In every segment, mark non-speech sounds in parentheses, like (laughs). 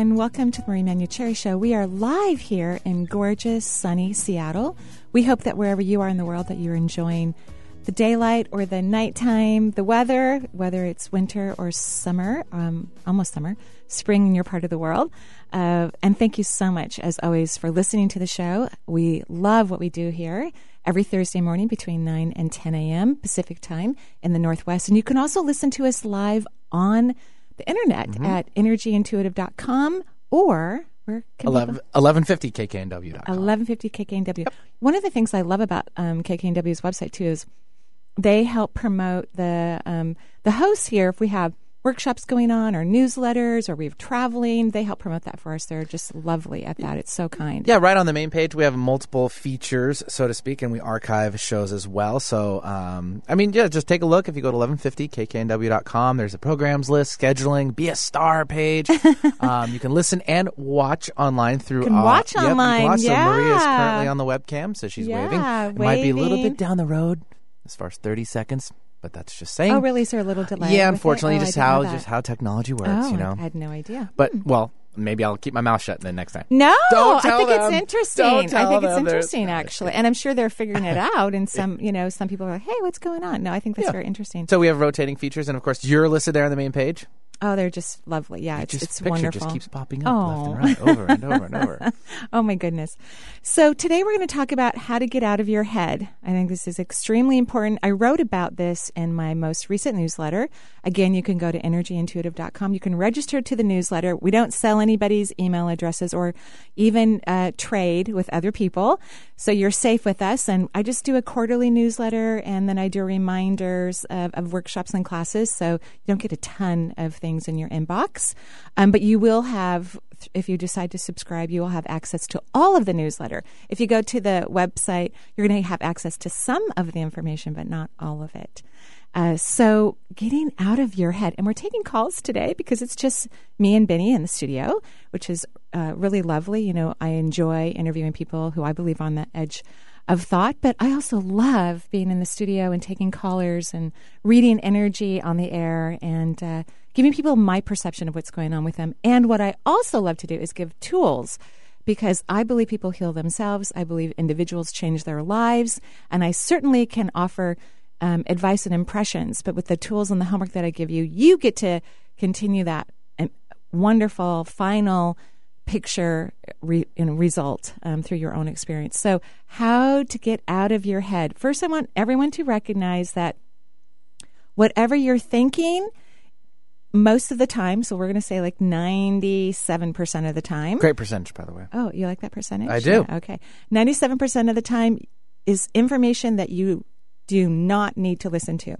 And welcome to the Marie Manuchehri Show. We are live here in gorgeous, sunny Seattle. We hope that wherever you are in the world that you're enjoying the daylight or the nighttime, the weather, whether it's winter or summer, um, almost summer, spring in your part of the world. Uh, and thank you so much, as always, for listening to the show. We love what we do here every Thursday morning between 9 and 10 a.m. Pacific time in the Northwest. And you can also listen to us live on the internet mm-hmm. at energyintuitive.com or where 11, 1150 kknw.com. 1150 kknw. Yep. One of the things I love about um, KKNW's website too is they help promote the um, the hosts here. If we have workshops going on or newsletters or we're traveling. They help promote that for us. They're just lovely at that. It's so kind. Yeah, right on the main page, we have multiple features, so to speak, and we archive shows as well. So, um, I mean, yeah, just take a look. If you go to 1150kknw.com, there's a programs list, scheduling, be a star page. (laughs) um, you can listen and watch online through. You can watch uh, online. Yep, watch. Yeah. So Maria is currently on the webcam, so she's yeah, waving. It waving. might be a little bit down the road as far as 30 seconds but that's just oh, saying. Oh, really? There a little delay? Yeah, unfortunately, oh, just how just how technology works. Oh, you know, I had no idea. But hmm. well, maybe I'll keep my mouth shut then next time. No, I think them. it's interesting. I think it's interesting actually, and I'm sure they're figuring it (laughs) out. And some, you know, some people are like, "Hey, what's going on?" No, I think that's Yeah. very interesting. So we have rotating features, and of course, you're listed there on the main page. Oh, they're just lovely. Yeah, it's just it's picture wonderful. just keeps popping up Oh. left and right, over and over and over. (laughs) Oh my goodness. So today we're going to talk about how to get out of your head. I think this is extremely important. I wrote about this in my most recent newsletter. Again, you can go to energyintuitive.com. You can register to the newsletter. We don't sell anybody's email addresses or even uh, trade with other people. So you're safe with us. And I just do a quarterly newsletter and then I do reminders of, of workshops and classes. So you don't get a ton of things in your inbox. Um, but you will have if you decide to subscribe, you will have access to all of the newsletter. If you go to the website, you're going to have access to some of the information, but not all of it. Uh, so, getting out of your head, and we're taking calls today because it's just me and Benny in the studio, which is uh, really lovely. You know, I enjoy interviewing people who I believe on the edge of thought, but I also love being in the studio and taking callers and reading energy on the air and uh, giving people my perception of what's going on with them. And what I also love to do is give tools because I believe people heal themselves. I believe individuals change their lives. And I certainly can offer um, advice and impressions. But with the tools and the homework that I give you, you get to continue that um, wonderful final picture re, result um, through your own experience. So, how to get out of your head? First, I want everyone to recognize that whatever you're thinking, most of the time, so we're going to say like 97% of the time. Great percentage, by the way. Oh, you like that percentage? I do. Yeah, okay. 97% of the time is information that you do not need to listen to.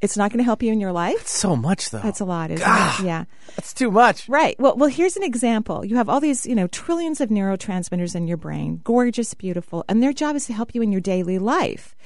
It's not going to help you in your life. That's so much, though. That's a lot, isn't Ah. it? Yeah. That's too much. Right. Well, well, here's an example. You have all these, you know, trillions of neurotransmitters in your brain, gorgeous, beautiful, and their job is to help you in your daily life.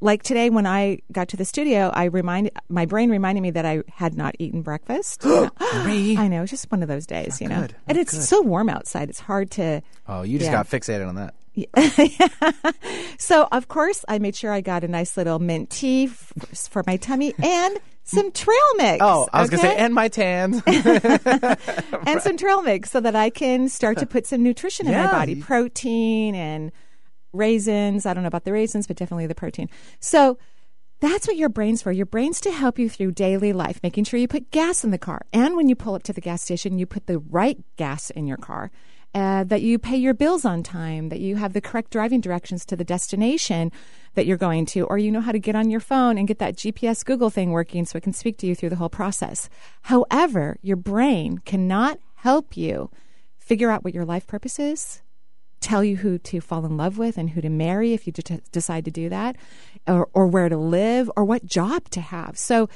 Like today, when I got to the studio, I reminded my brain reminded me that I had not eaten breakfast. (gasps) (gasps) I know, it's just one of those days, you know. good. And it's good. so warm outside; it's hard to. Oh, you just Yeah. got fixated on that. (laughs) So, of course, I made sure I got a nice little mint tea f- for my tummy and some trail mix. Oh, I was going to say, and my tans. (laughs) and some trail mix so that I can start to put some nutrition in my body protein and raisins. I don't know about the raisins, but definitely the protein. So that's what your brain's for. Your brain's to help you through daily life, making sure you put gas in the car. And when you pull up to the gas station, you put the right gas in your car. Uh, that you pay your bills on time, that you have the correct driving directions to the destination that you're going to, or you know how to get on your phone and get that GPS Google thing working so it can speak to you through the whole process. However, your brain cannot help you figure out what your life purpose is, tell you who to fall in love with and who to marry if you de- decide to do that, or, or where to live, or what job to have. So,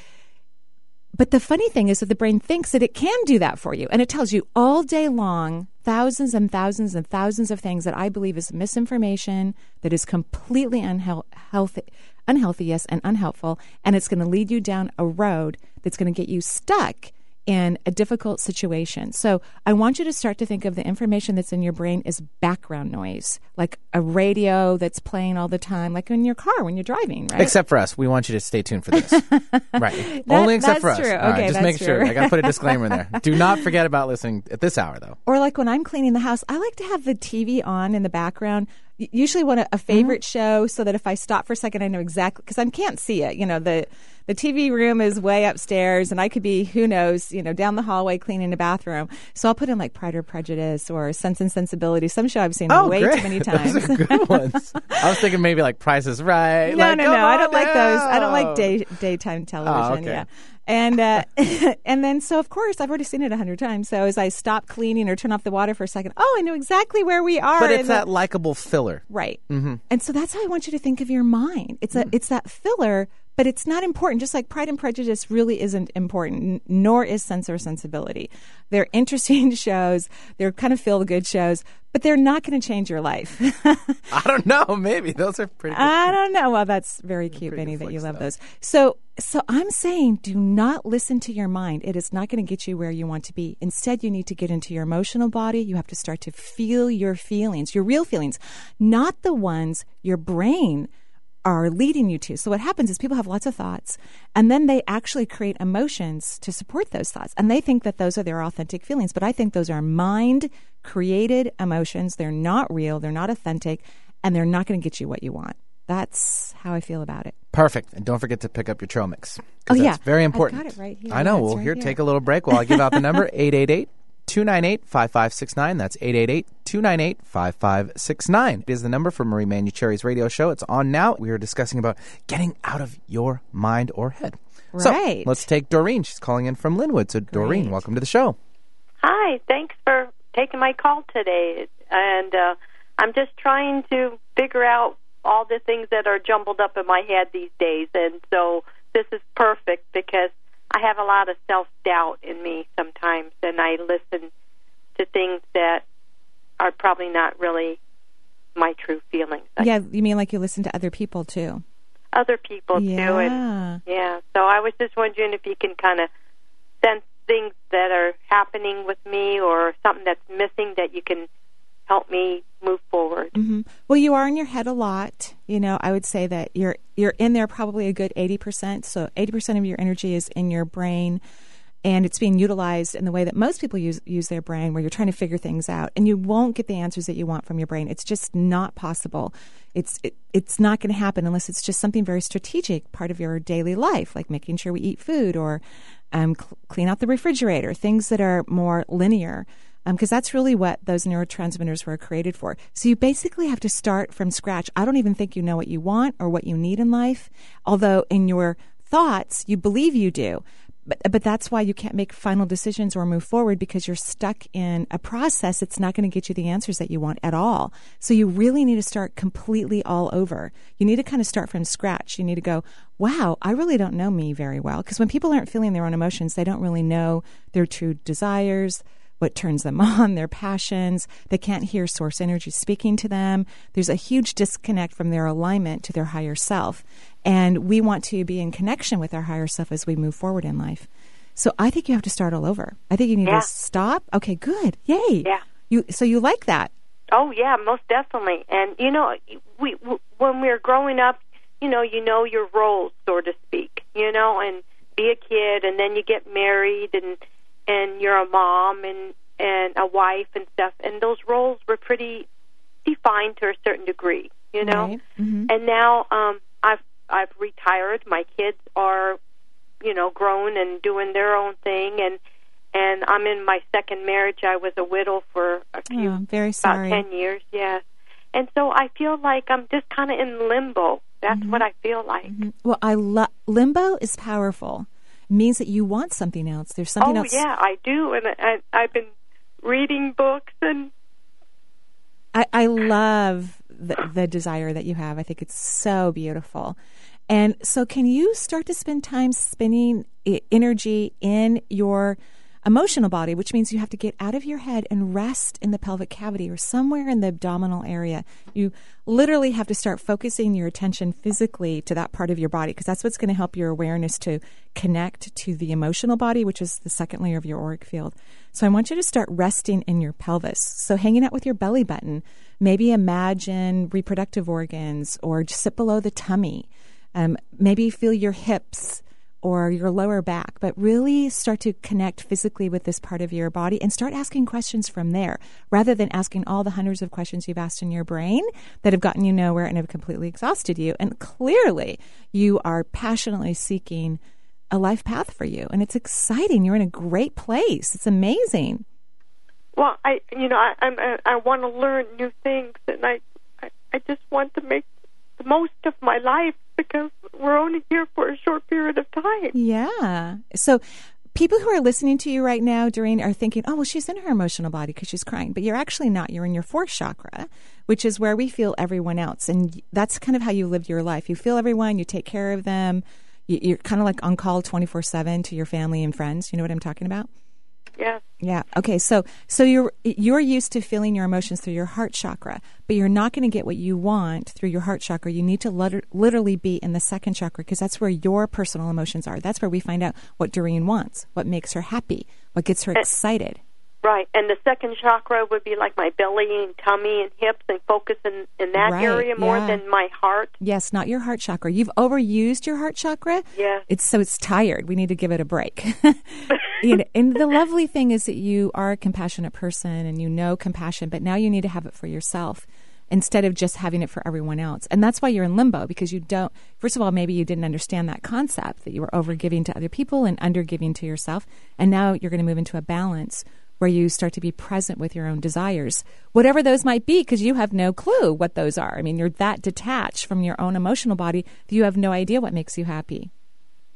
but the funny thing is that the brain thinks that it can do that for you. And it tells you all day long thousands and thousands and thousands of things that I believe is misinformation, that is completely unhealthy, unhealthy, yes, and unhelpful. And it's going to lead you down a road that's going to get you stuck in a difficult situation. So I want you to start to think of the information that's in your brain as background noise, like a radio that's playing all the time, like in your car when you're driving, right? Except for us. We want you to stay tuned for this. (laughs) right. That, Only except for us. True. Okay, right, just make sure. I got to put a (laughs) disclaimer in there. Do not forget about listening at this hour, though. Or like when I'm cleaning the house, I like to have the TV on in the background usually want a, a favorite mm-hmm. show so that if I stop for a second, I know exactly because I can't see it. You know, the the TV room is way upstairs, and I could be who knows, you know, down the hallway cleaning a bathroom. So I'll put in like Pride or Prejudice or Sense and Sensibility, some show I've seen oh, way great. too many times. (laughs) Those are good (laughs) ones. I was thinking maybe like Price is Right. No, like, no, no. I don't now. like those. I don't like day daytime television. Oh, okay. Yeah. And uh, (laughs) and then so of course I've already seen it a hundred times. So as I stop cleaning or turn off the water for a second, oh, I know exactly where we are. But it's that likable filler, right? Mm-hmm. And so that's how I want you to think of your mind. It's a mm. it's that filler, but it's not important. Just like Pride and Prejudice really isn't important, nor is Sense or Sensibility. They're (laughs) interesting shows. They're kind of feel good shows, but they're not going to change your life. (laughs) I don't know. Maybe those are pretty. Good. I don't know. Well, that's very cute, Benny, that you love those. So, so I'm saying, do not listen to your mind. It is not going to get you where you want to be. Instead, you need to get into your emotional body. You have to start to feel your feelings, your real feelings, not the ones your brain are leading you to. So what happens is people have lots of thoughts and then they actually create emotions to support those thoughts. And they think that those are their authentic feelings, but I think those are mind created emotions. They're not real, they're not authentic, and they're not going to get you what you want. That's how I feel about it. Perfect. And don't forget to pick up your trail mix. Oh, yeah. very important. I got it right here. I know. Yeah, well, right here, here, take a little break while I give out the number (laughs) 888 298 5569. That's 888 298 5569. It is the number for Marie Manuchehri's radio show. It's on now. We are discussing about getting out of your mind or head. Right. So let's take Doreen. She's calling in from Lynnwood. So, Doreen, Great. welcome to the show. Hi, thanks for taking my call today. And uh, I'm just trying to figure out all the things that are jumbled up in my head these days. And so this is perfect because I have a lot of self doubt in me sometimes, and I listen to things that are probably not really my true feelings. Yeah, you mean like you listen to other people too? Other people yeah. too, and yeah. So I was just wondering if you can kind of sense things that are happening with me or something that's missing that you can help me move forward. Mm-hmm. Well, you are in your head a lot. You know, I would say that you're you're in there probably a good eighty percent. So eighty percent of your energy is in your brain, and it's being utilized in the way that most people use use their brain, where you're trying to figure things out, and you won't get the answers that you want from your brain. It's just not possible. It's it, it's not going to happen unless it's just something very strategic, part of your daily life, like making sure we eat food or um, cl- clean out the refrigerator, things that are more linear because um, that's really what those neurotransmitters were created for. So you basically have to start from scratch. I don't even think you know what you want or what you need in life, although in your thoughts you believe you do. But, but that's why you can't make final decisions or move forward because you're stuck in a process that's not going to get you the answers that you want at all. So you really need to start completely all over. You need to kind of start from scratch. You need to go, wow, I really don't know me very well. Because when people aren't feeling their own emotions, they don't really know their true desires, what turns them (laughs) on, their passions. They can't hear source energy speaking to them. There's a huge disconnect from their alignment to their higher self. And we want to be in connection with our higher self as we move forward in life. So I think you have to start all over. I think you need Yeah. to stop. Okay, good. Yay. Yeah. You so you like that. Oh yeah, most definitely. And you know, we w- when we we're growing up, you know, you know your roles, so to speak. You know, and be a kid, and then you get married, and and you're a mom and and a wife and stuff. And those roles were pretty defined to a certain degree. You know. Right. Mhm. And now um, I've I've retired. My kids are, you know, grown and doing their own thing, and and I'm in my second marriage. I was a widow for a few Oh, very about sorry. 10 years, yes. And so I feel like I'm just kind of in limbo. That's Mm-hmm. what I feel like. Well, I love limbo is powerful. Means that you want something else. There's something else. Oh, else. yeah, I do. And I, I've been reading books and I, I love the, the desire that you have. I think it's so beautiful. And so, can you start to spend time spending energy in your emotional body, which means you have to get out of your head and rest in the pelvic cavity or somewhere in the abdominal area. You literally have to start focusing your attention physically to that part of your body because that's what's going to help your awareness to connect to the emotional body, which is the second layer of your auric field. So I want you to start resting in your pelvis. So hanging out with your belly button, maybe imagine reproductive organs or just sit below the tummy. Um, maybe feel your hips or your lower back, but really start to connect physically with this part of your body and start asking questions from there rather than asking all the hundreds of questions you've asked in your brain that have gotten you nowhere and have completely exhausted you. And clearly, you are passionately seeking a life path for you, and it's exciting. You're in a great place. It's amazing. Well, I, you know, I, I'm, uh, I, I want to learn new things, and I, I, I just want to make the most of my life because we're only here for a short period of time. Yeah. So people who are listening to you right now during are thinking, oh, well, she's in her emotional body because she's crying. But you're actually not. You're in your fourth chakra, which is where we feel everyone else. And that's kind of how you live your life. You feel everyone, you take care of them. You're kind of like on call 24 7 to your family and friends. You know what I'm talking about? Yeah. Yeah. Okay. So so you're you're used to feeling your emotions through your heart chakra, but you're not going to get what you want through your heart chakra. You need to let, literally be in the second chakra because that's where your personal emotions are. That's where we find out what Doreen wants, what makes her happy, what gets her eh. excited. Right, and the second chakra would be like my belly and tummy and hips, and focus in, in that right, area more yeah. than my heart. Yes, not your heart chakra. You've overused your heart chakra. Yeah, it's so it's tired. We need to give it a break. (laughs) know, and the lovely thing is that you are a compassionate person and you know compassion, but now you need to have it for yourself instead of just having it for everyone else. And that's why you're in limbo because you don't, first of all, maybe you didn't understand that concept that you were over giving to other people and under giving to yourself. And now you're going to move into a balance where you start to be present with your own desires, whatever those might be, because you have no clue what those are. I mean, you're that detached from your own emotional body that you have no idea what makes you happy.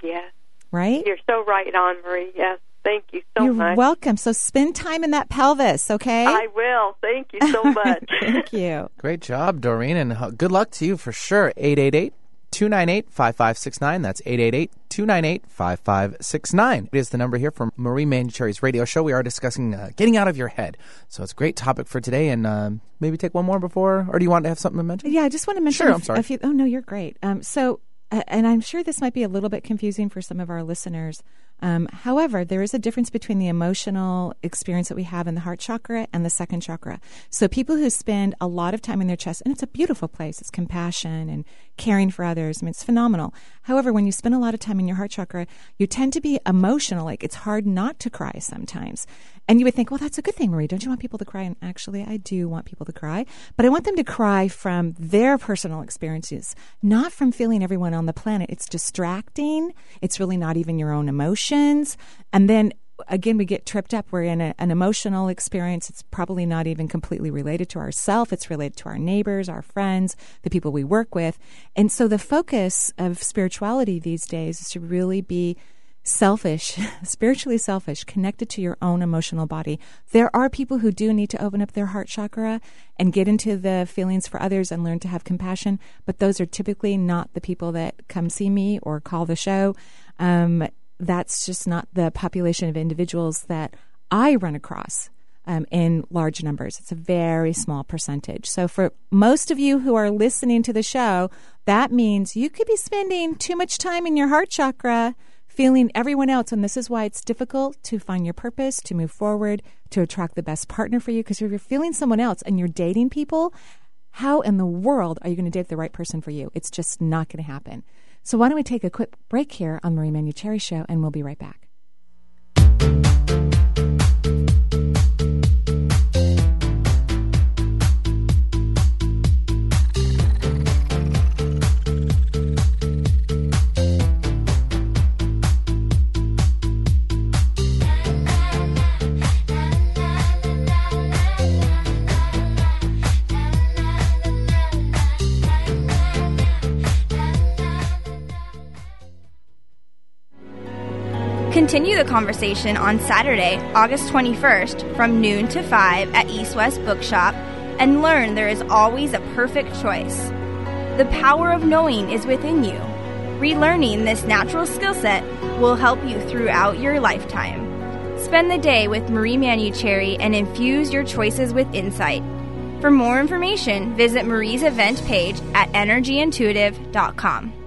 Yeah. Right? You're so right on, Marie. Yes. Thank you so much. You're welcome. So spend time in that pelvis, okay? I will. Thank you so (laughs) much. Thank you. Great job, Doreen, and good luck to you for sure. 888 298 5569. That's 888 298 5569. It is the number here from Marie Manuchehri's radio show. We are discussing uh, getting out of your head. So it's a great topic for today. And um, maybe take one more before, or do you want to have something to mention? Yeah, I just want to mention Sure, a I'm sorry. a few. Oh, no, you're great. Um, so, uh, and I'm sure this might be a little bit confusing for some of our listeners. Um, however, there is a difference between the emotional experience that we have in the heart chakra and the second chakra. So, people who spend a lot of time in their chest, and it's a beautiful place, it's compassion and caring for others. I mean, it's phenomenal. However, when you spend a lot of time in your heart chakra, you tend to be emotional. Like, it's hard not to cry sometimes. And you would think, well, that's a good thing, Marie. Don't you want people to cry? And actually, I do want people to cry, but I want them to cry from their personal experiences, not from feeling everyone on the planet. It's distracting. It's really not even your own emotions. And then again, we get tripped up. We're in a, an emotional experience. It's probably not even completely related to ourself. It's related to our neighbors, our friends, the people we work with. And so the focus of spirituality these days is to really be selfish, (laughs) spiritually selfish, connected to your own emotional body. There are people who do need to open up their heart chakra and get into the feelings for others and learn to have compassion, but those are typically not the people that come see me or call the show. Um, that's just not the population of individuals that I run across. Um, in large numbers. It's a very small percentage. So, for most of you who are listening to the show, that means you could be spending too much time in your heart chakra feeling everyone else. And this is why it's difficult to find your purpose, to move forward, to attract the best partner for you. Because if you're feeling someone else and you're dating people, how in the world are you going to date the right person for you? It's just not going to happen. So why don't we take a quick break here on Marie Manuchehri Show, and we'll be right back. Continue the conversation on Saturday, August 21st from noon to 5 at East West Bookshop and learn there is always a perfect choice. The power of knowing is within you. Relearning this natural skill set will help you throughout your lifetime. Spend the day with Marie Manuchehri and infuse your choices with insight. For more information, visit Marie's event page at energyintuitive.com.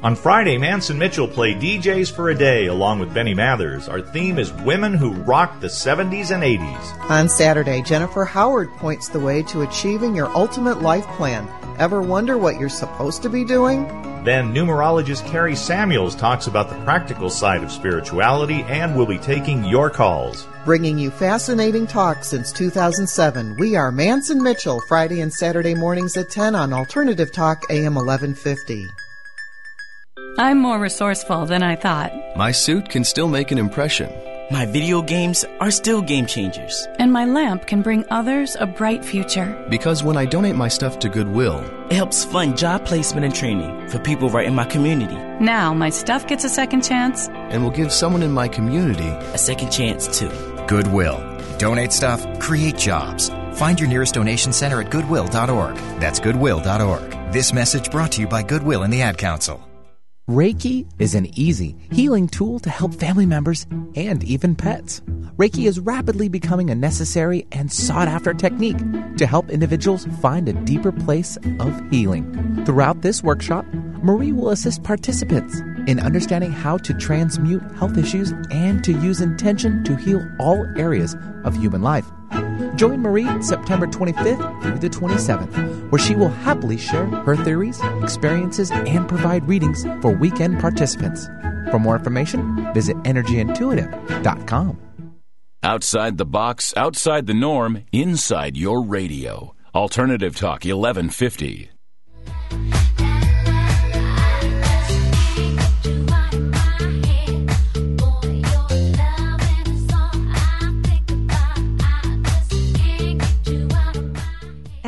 On Friday, Manson Mitchell play DJs for a Day along with Benny Mathers. Our theme is Women Who Rocked the 70s and 80s. On Saturday, Jennifer Howard points the way to achieving your ultimate life plan. Ever wonder what you're supposed to be doing? Then, numerologist Carrie Samuels talks about the practical side of spirituality and will be taking your calls. Bringing you fascinating talk since 2007, we are Manson Mitchell, Friday and Saturday mornings at 10 on Alternative Talk AM 1150. I'm more resourceful than I thought. My suit can still make an impression. My video games are still game changers. And my lamp can bring others a bright future. Because when I donate my stuff to Goodwill, it helps fund job placement and training for people right in my community. Now my stuff gets a second chance. And will give someone in my community a second chance too. Goodwill. Donate stuff, create jobs. Find your nearest donation center at goodwill.org. That's goodwill.org. This message brought to you by Goodwill and the Ad Council. Reiki is an easy, healing tool to help family members and even pets. Reiki is rapidly becoming a necessary and sought after technique to help individuals find a deeper place of healing. Throughout this workshop, Marie will assist participants in understanding how to transmute health issues and to use intention to heal all areas of human life. Join Marie September 25th through the 27th, where she will happily share her theories, experiences, and provide readings for weekend participants. For more information, visit energyintuitive.com. Outside the box, outside the norm, inside your radio. Alternative Talk 1150.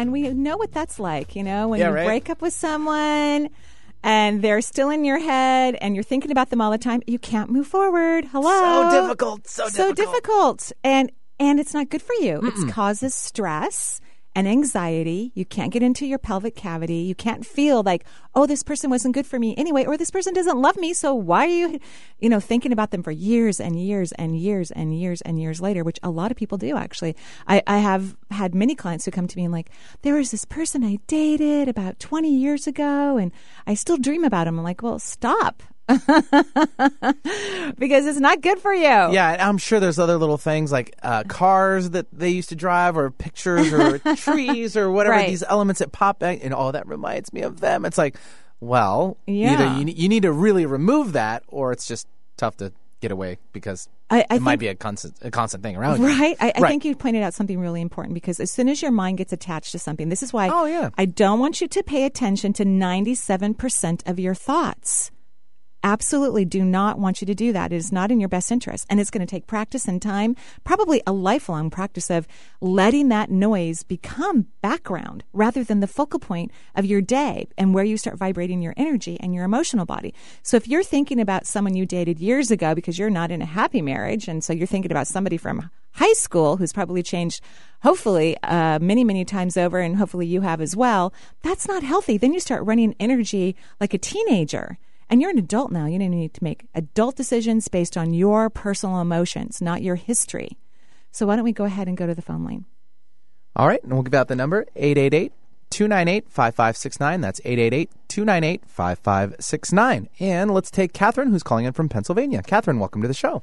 And we know what that's like, you know, when Yeah, you right? break up with someone and they're still in your head and you're thinking about them all the time, you can't move forward. Hello. So difficult, so So difficult. difficult. And and it's not good for you. It causes stress and anxiety. You can't get into your pelvic cavity. You can't feel like, oh, this person wasn't good for me anyway, or this person doesn't love me. So why are you, you know, thinking about them for years and years and years and years and years later, which a lot of people do actually. I, I have had many clients who come to me and like, there was this person I dated about 20 years ago and I still dream about him. I'm like, well, stop. (laughs) because it's not good for you. Yeah, I'm sure there's other little things like uh, cars that they used to drive, or pictures, or (laughs) trees, or whatever. Right. These elements that pop back, and oh, that reminds me of them. It's like, well, Yeah. either you, you need to really remove that, or it's just tough to get away because I, I it might be a constant, a constant thing around. Right. I, I Right. think you pointed out something really important because as soon as your mind gets attached to something, this is why Oh, yeah. I don't want you to pay attention to 97% of your thoughts. Absolutely do not want you to do that. It is not in your best interest. And it's going to take practice and time, probably a lifelong practice of letting that noise become background rather than the focal point of your day and where you start vibrating your energy and your emotional body. So if you're thinking about someone you dated years ago because you're not in a happy marriage, and so you're thinking about somebody from high school who's probably changed, hopefully, uh, many, many times over, and hopefully you have as well, that's not healthy. Then you start running energy like a teenager. And you're an adult now. You need to make adult decisions based on your personal emotions, not your history. So why don't we go ahead and go to the phone line? All right, and we'll give out the number 888 298 5569. That's 888 298 5569. And let's take Catherine, who's calling in from Pennsylvania. Catherine, welcome to the show.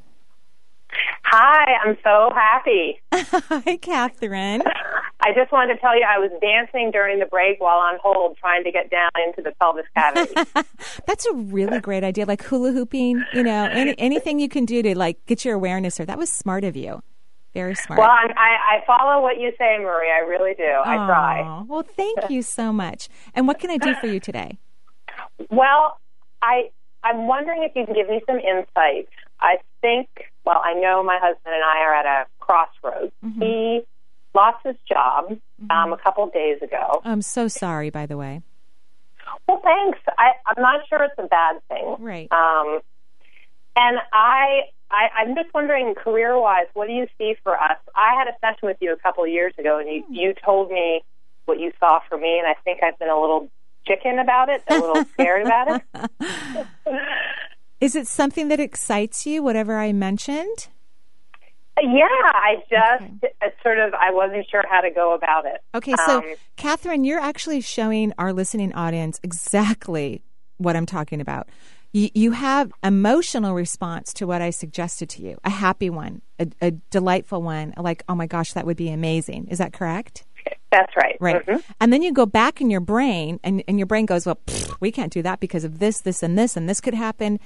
Hi, I'm so happy. (laughs) Hi, Catherine. (laughs) I just wanted to tell you I was dancing during the break while on hold trying to get down into the pelvis cavity. (laughs) That's a really great idea, like hula hooping. You know, any, anything you can do to like get your awareness there. That was smart of you. Very smart. well, I'm, I, I follow what you say, Marie. I really do. I try. Well, thank you so much. And what can I do for you today? Well, I I'm wondering if you can give me some insight. I think, well, I know my husband and I are at a crossroads. He lost his job um, a couple of days ago. I'm so sorry, by the way. Well, thanks. I, I'm not sure it's a bad thing. Right. Um, and I, I, I'm just wondering, career-wise, what do you see for us? I had a session with you a couple of years ago, and you, you told me what you saw for me, and I think I've been a little chicken about it, a little scared about it. (laughs) Is it something that excites you, whatever I mentioned? Yeah, I just okay. sort of I wasn't sure how to go about it. Okay, so um, Catherine, you're actually showing our listening audience exactly what I'm talking about. You, you have emotional response to what I suggested to you, a happy one, a, a delightful one, like oh my gosh, that would be amazing. Is that correct? That's right. Right. Mm-hmm. And then you go back in your brain, and, and your brain goes, well, pfft, we can't do that because of this, this, and this, and this could happen.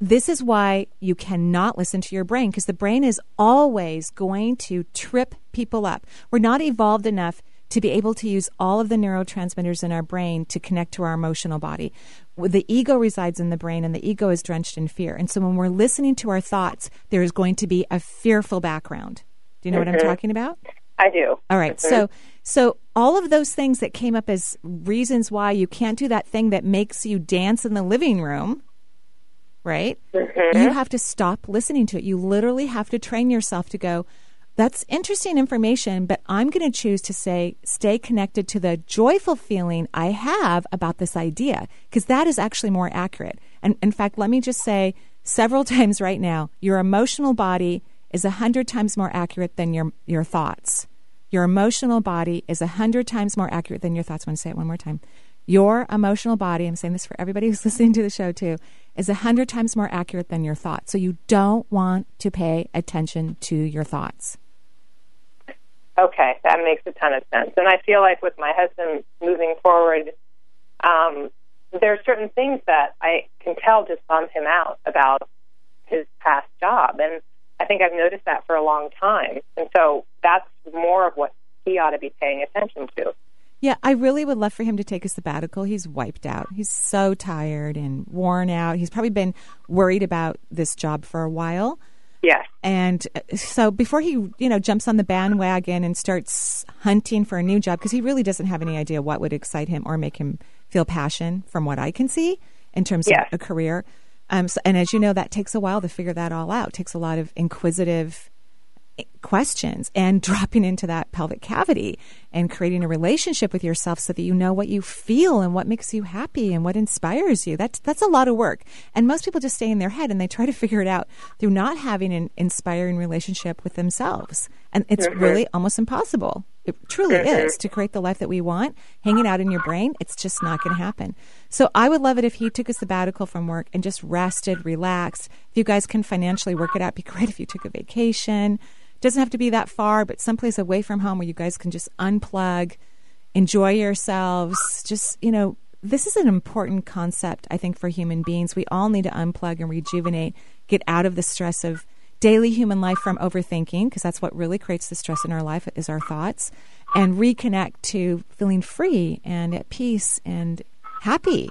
This is why you cannot listen to your brain because the brain is always going to trip people up. We're not evolved enough to be able to use all of the neurotransmitters in our brain to connect to our emotional body. The ego resides in the brain, and the ego is drenched in fear. And so when we're listening to our thoughts, there is going to be a fearful background. Do you know mm-hmm. what I'm mm-hmm. talking about? I do. All right. So so all of those things that came up as reasons why you can't do that thing that makes you dance in the living room right? Mm-hmm. You have to stop listening to it. You literally have to train yourself to go, that's interesting information, but I'm going to choose to say, stay connected to the joyful feeling I have about this idea, because that is actually more accurate. And in fact, let me just say several (laughs) times right now, your emotional body is a hundred times more accurate than your, your thoughts. Your emotional body is a hundred times more accurate than your thoughts. I want to say it one more time. Your emotional body, I'm saying this for everybody who's (laughs) listening to the show too, is a hundred times more accurate than your thoughts. So you don't want to pay attention to your thoughts. Okay, that makes a ton of sense. And I feel like with my husband moving forward, um, there are certain things that I can tell just bum him out about his past job. And I think I've noticed that for a long time. And so that's more of what he ought to be paying attention to. Yeah, I really would love for him to take a sabbatical. He's wiped out. He's so tired and worn out. He's probably been worried about this job for a while. Yes. And uh, so before he, you know, jumps on the bandwagon and starts hunting for a new job, because he really doesn't have any idea what would excite him or make him feel passion, from what I can see, in terms yes. of a career. Um, so, and as you know, that takes a while to figure that all out. It takes a lot of inquisitive questions and (laughs) dropping into that pelvic cavity and creating a relationship with yourself so that you know what you feel and what makes you happy and what inspires you. That's that's a lot of work. And most people just stay in their head and they try to (laughs) figure it out through not having an inspiring relationship with themselves. And it's mm-hmm. really almost impossible. It truly mm-hmm. is to create the life that we want. Hanging out in your brain, it's just not going to happen. So I would love it if he took a sabbatical from work and just rested, relaxed. If you guys can financially work it out, be great if you took a vacation doesn't have to be that far, but someplace away from home where you guys can just unplug, enjoy yourselves. Just, you know, this is an important concept, I think, for human beings. We all need to unplug and rejuvenate, get out of the stress of daily human life from overthinking, because that's what really creates the stress in our life is our thoughts, and reconnect to feeling free and at peace and happy.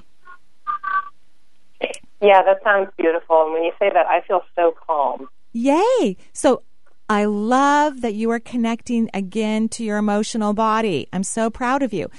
Yeah, that sounds beautiful. And when you say that, I feel so calm. Yay! So I love that you are connecting again to your emotional body. I'm so proud of you.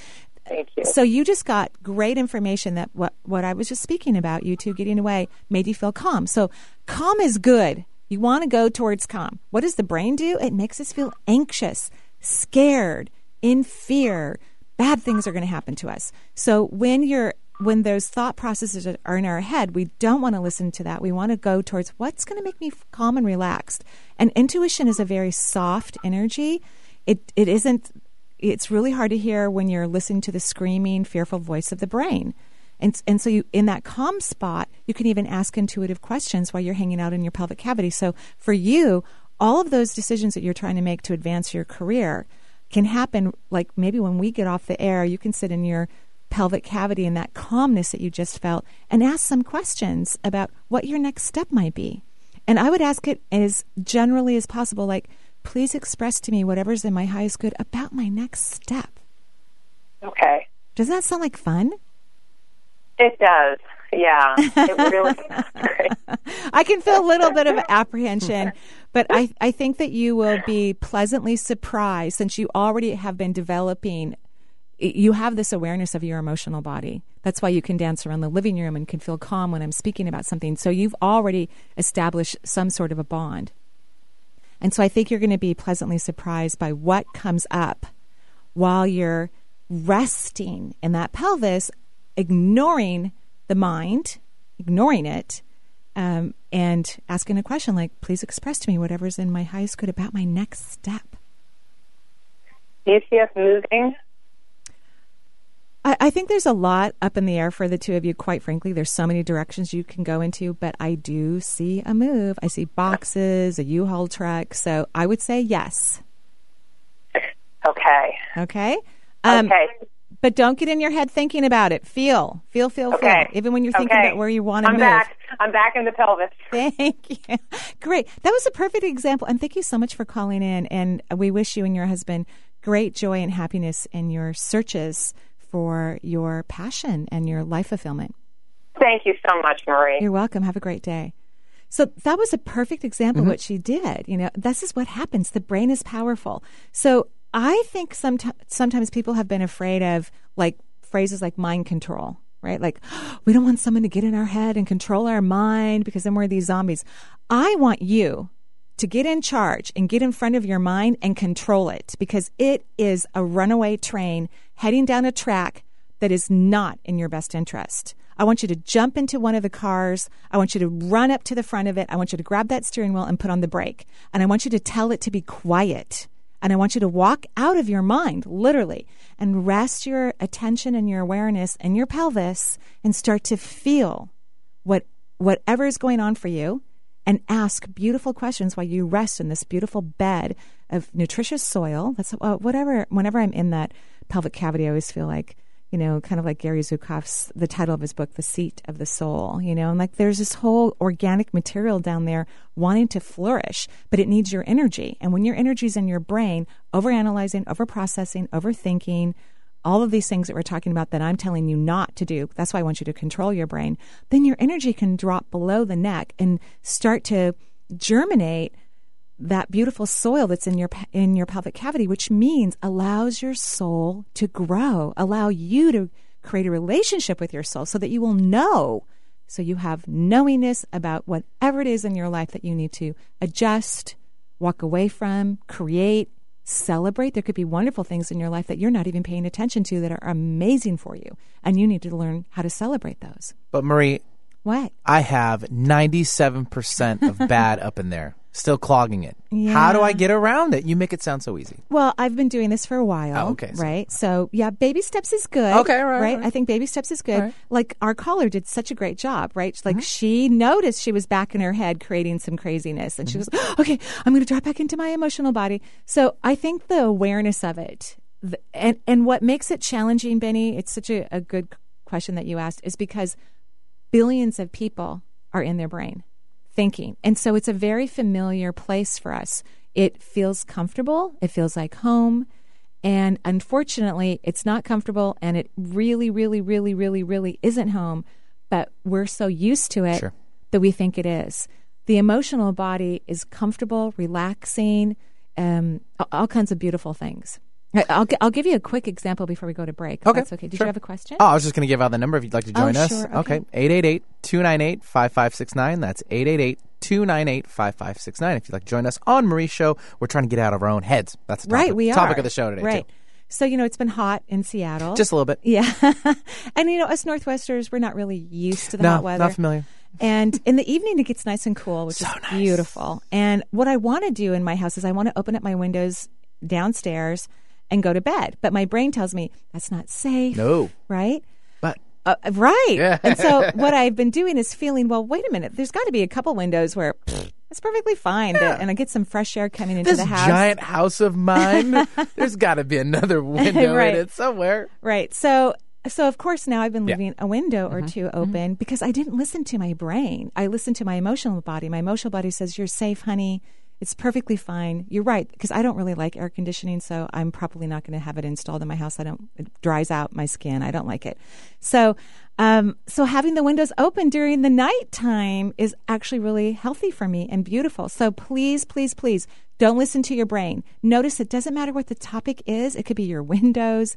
Thank you. So you just got great information that what what I was just speaking about, you two getting away, made you feel calm. So calm is good. You want to go towards calm. What does the brain do? It makes us feel anxious, scared, in fear. Bad things are going to happen to us. So when you're when those thought processes are in our head, we don't want to listen to that. We want to go towards what's going to make me calm and relaxed. And intuition is a very soft energy. It it isn't. It's really hard to hear when you're listening to the screaming, fearful voice of the brain. And, and so you in that calm spot, you can even ask intuitive questions while you're hanging out in your pelvic cavity. So for you, all of those decisions that you're trying to make to advance your career can happen like maybe when we get off the air, you can sit in your pelvic cavity and that calmness that you just felt and ask some questions about what your next step might be. And I would ask it as generally as possible, like, please express to me whatever's in my highest good about my next step. Okay. Doesn't that sound like fun? It does. Yeah, it really. (laughs) I can feel a little bit of apprehension, but I, I think that you will be pleasantly surprised since you already have been developing you have this awareness of your emotional body. That's why you can dance around the living room and can feel calm when I'm speaking about something. So you've already established some sort of a bond. And so I think you're going to be pleasantly surprised by what comes up while you're resting in that pelvis ignoring the mind, ignoring it, um, and asking a question like, please express to me whatever's in my highest good about my next step. Do you see us moving? I, I think there's a lot up in the air for the two of you, quite frankly. There's so many directions you can go into, but I do see a move. I see boxes, a U Haul truck. So I would say yes. Okay. Okay. Um, okay. But don't get in your head thinking about it. Feel, feel, feel, Okay. feel. Even when you're thinking Okay. about where you want to go. I'm move. back. I'm back in the pelvis. (laughs) Thank you. Great. That was a perfect example. And thank you so much for calling in. And we wish you and your husband great joy and happiness in your searches for your passion and your life fulfillment. Thank you so much, Marie. You're welcome. Have a great day. So that was a perfect example of mm-hmm. what she did. You know, this is what happens. The brain is powerful. So I think sometimes sometimes people have been afraid of like phrases like mind control, right? Like (gasps) we don't want someone to get in our head and control our mind because then we're these zombies. I want you to get in charge and get in front of your mind and control it because it is a runaway train heading down a track that is not in your best interest. I want you to jump into one of the cars. I want you to run up to the front of it. I want you to grab that steering wheel and put on the brake. And I want you to tell it to be quiet. And I want you to walk out of your mind, literally, and rest your attention and your awareness in your pelvis and start to feel what whatever is going on for you and ask beautiful questions while you rest in this beautiful bed of nutritious soil. That's uh, whatever. Whenever I'm in that pelvic cavity, I always feel like you know, kind of like Gary Zukav's the title of his book, "The Seat of the Soul." You know, and like there's this whole organic material down there wanting to flourish, but it needs your energy. And when your energy's in your brain, overanalyzing, overprocessing, overthinking. All of these things that we're talking about that I'm telling you not to do, that's why I want you to control your brain. Then your energy can drop below the neck and start to germinate that beautiful soil that's in your in your pelvic cavity which means allows your soul to grow allow you to create a relationship with your soul so that you will know so you have knowingness about whatever it is in your life that you need to adjust walk away from create celebrate. There could be wonderful things in your life that you're not even paying attention to that are amazing for you and you need to learn how to celebrate those. But Marie, what? I have 97% of bad up in there, still clogging it. How do I get around it? You make it sound so easy. Well, I've been doing this for a while. Oh, okay, so- right. So yeah, baby steps is good. Okay, right, right. right. I think baby steps is good. Right. Like our caller did such a great job, right? Like Mm-hmm. she noticed she was back in her head creating some craziness, and she Mm-hmm. was (gasps) okay. I'm going to drop back into my emotional body. So I think the awareness of it, the, and and what makes it challenging, Benny, it's such a, a good question that you asked, is because billions of people are in their brain thinking. And so it's a very familiar place for us. It feels comfortable, it feels like home. And unfortunately, it's not comfortable and it really, really, really, really, really isn't home. But we're so used to it Sure. that we think it is. The emotional body is comfortable, relaxing, um, all- all kinds of beautiful things. I'll, gi- I'll give you a quick example before we go to break. Okay, That's okay. Did sure. you have a question? Oh, I was just going to give out the number if you'd like to join Oh, us. sure, okay. 888 298 5569. That's 888 298 5569. If you'd like to join us on Marie's show, we're trying to get out of our own heads. That's the topic, Right, we are. topic of the show today, Right. too. So, you know, it's been hot in Seattle. Just a little bit. (laughs) Yeah. and, you know, us Northwesters, we're not really used to the No, hot weather. not familiar. And in the evening, it gets nice and cool, which is beautiful. And what I want to do in my house is I want to open up my windows downstairs and go to bed. But my brain tells me that's not safe. No. Right? But Uh, right. Yeah. and so (laughs) what I've been doing is feeling, well, wait a minute. There's got to be a couple windows where it's perfectly fine. that- and I get some fresh air coming into this the house. giant house of mine, (laughs) there's got to be another (laughs) window Right. in it somewhere. Right. So so of course now I've been Yeah. Mm-hmm. leaving a window or two open because I didn't listen to my brain. I listened to my emotional body. My emotional body says you're safe, honey. It's perfectly fine. You're right because I don't really like air conditioning, so I'm probably not going to have it installed in my house. I don't. It dries out my skin. I don't like it. So, um, so having the windows open during the nighttime is actually really healthy for me and beautiful. So please, please, please don't listen to your brain. Notice it doesn't matter what the topic is. It could be your windows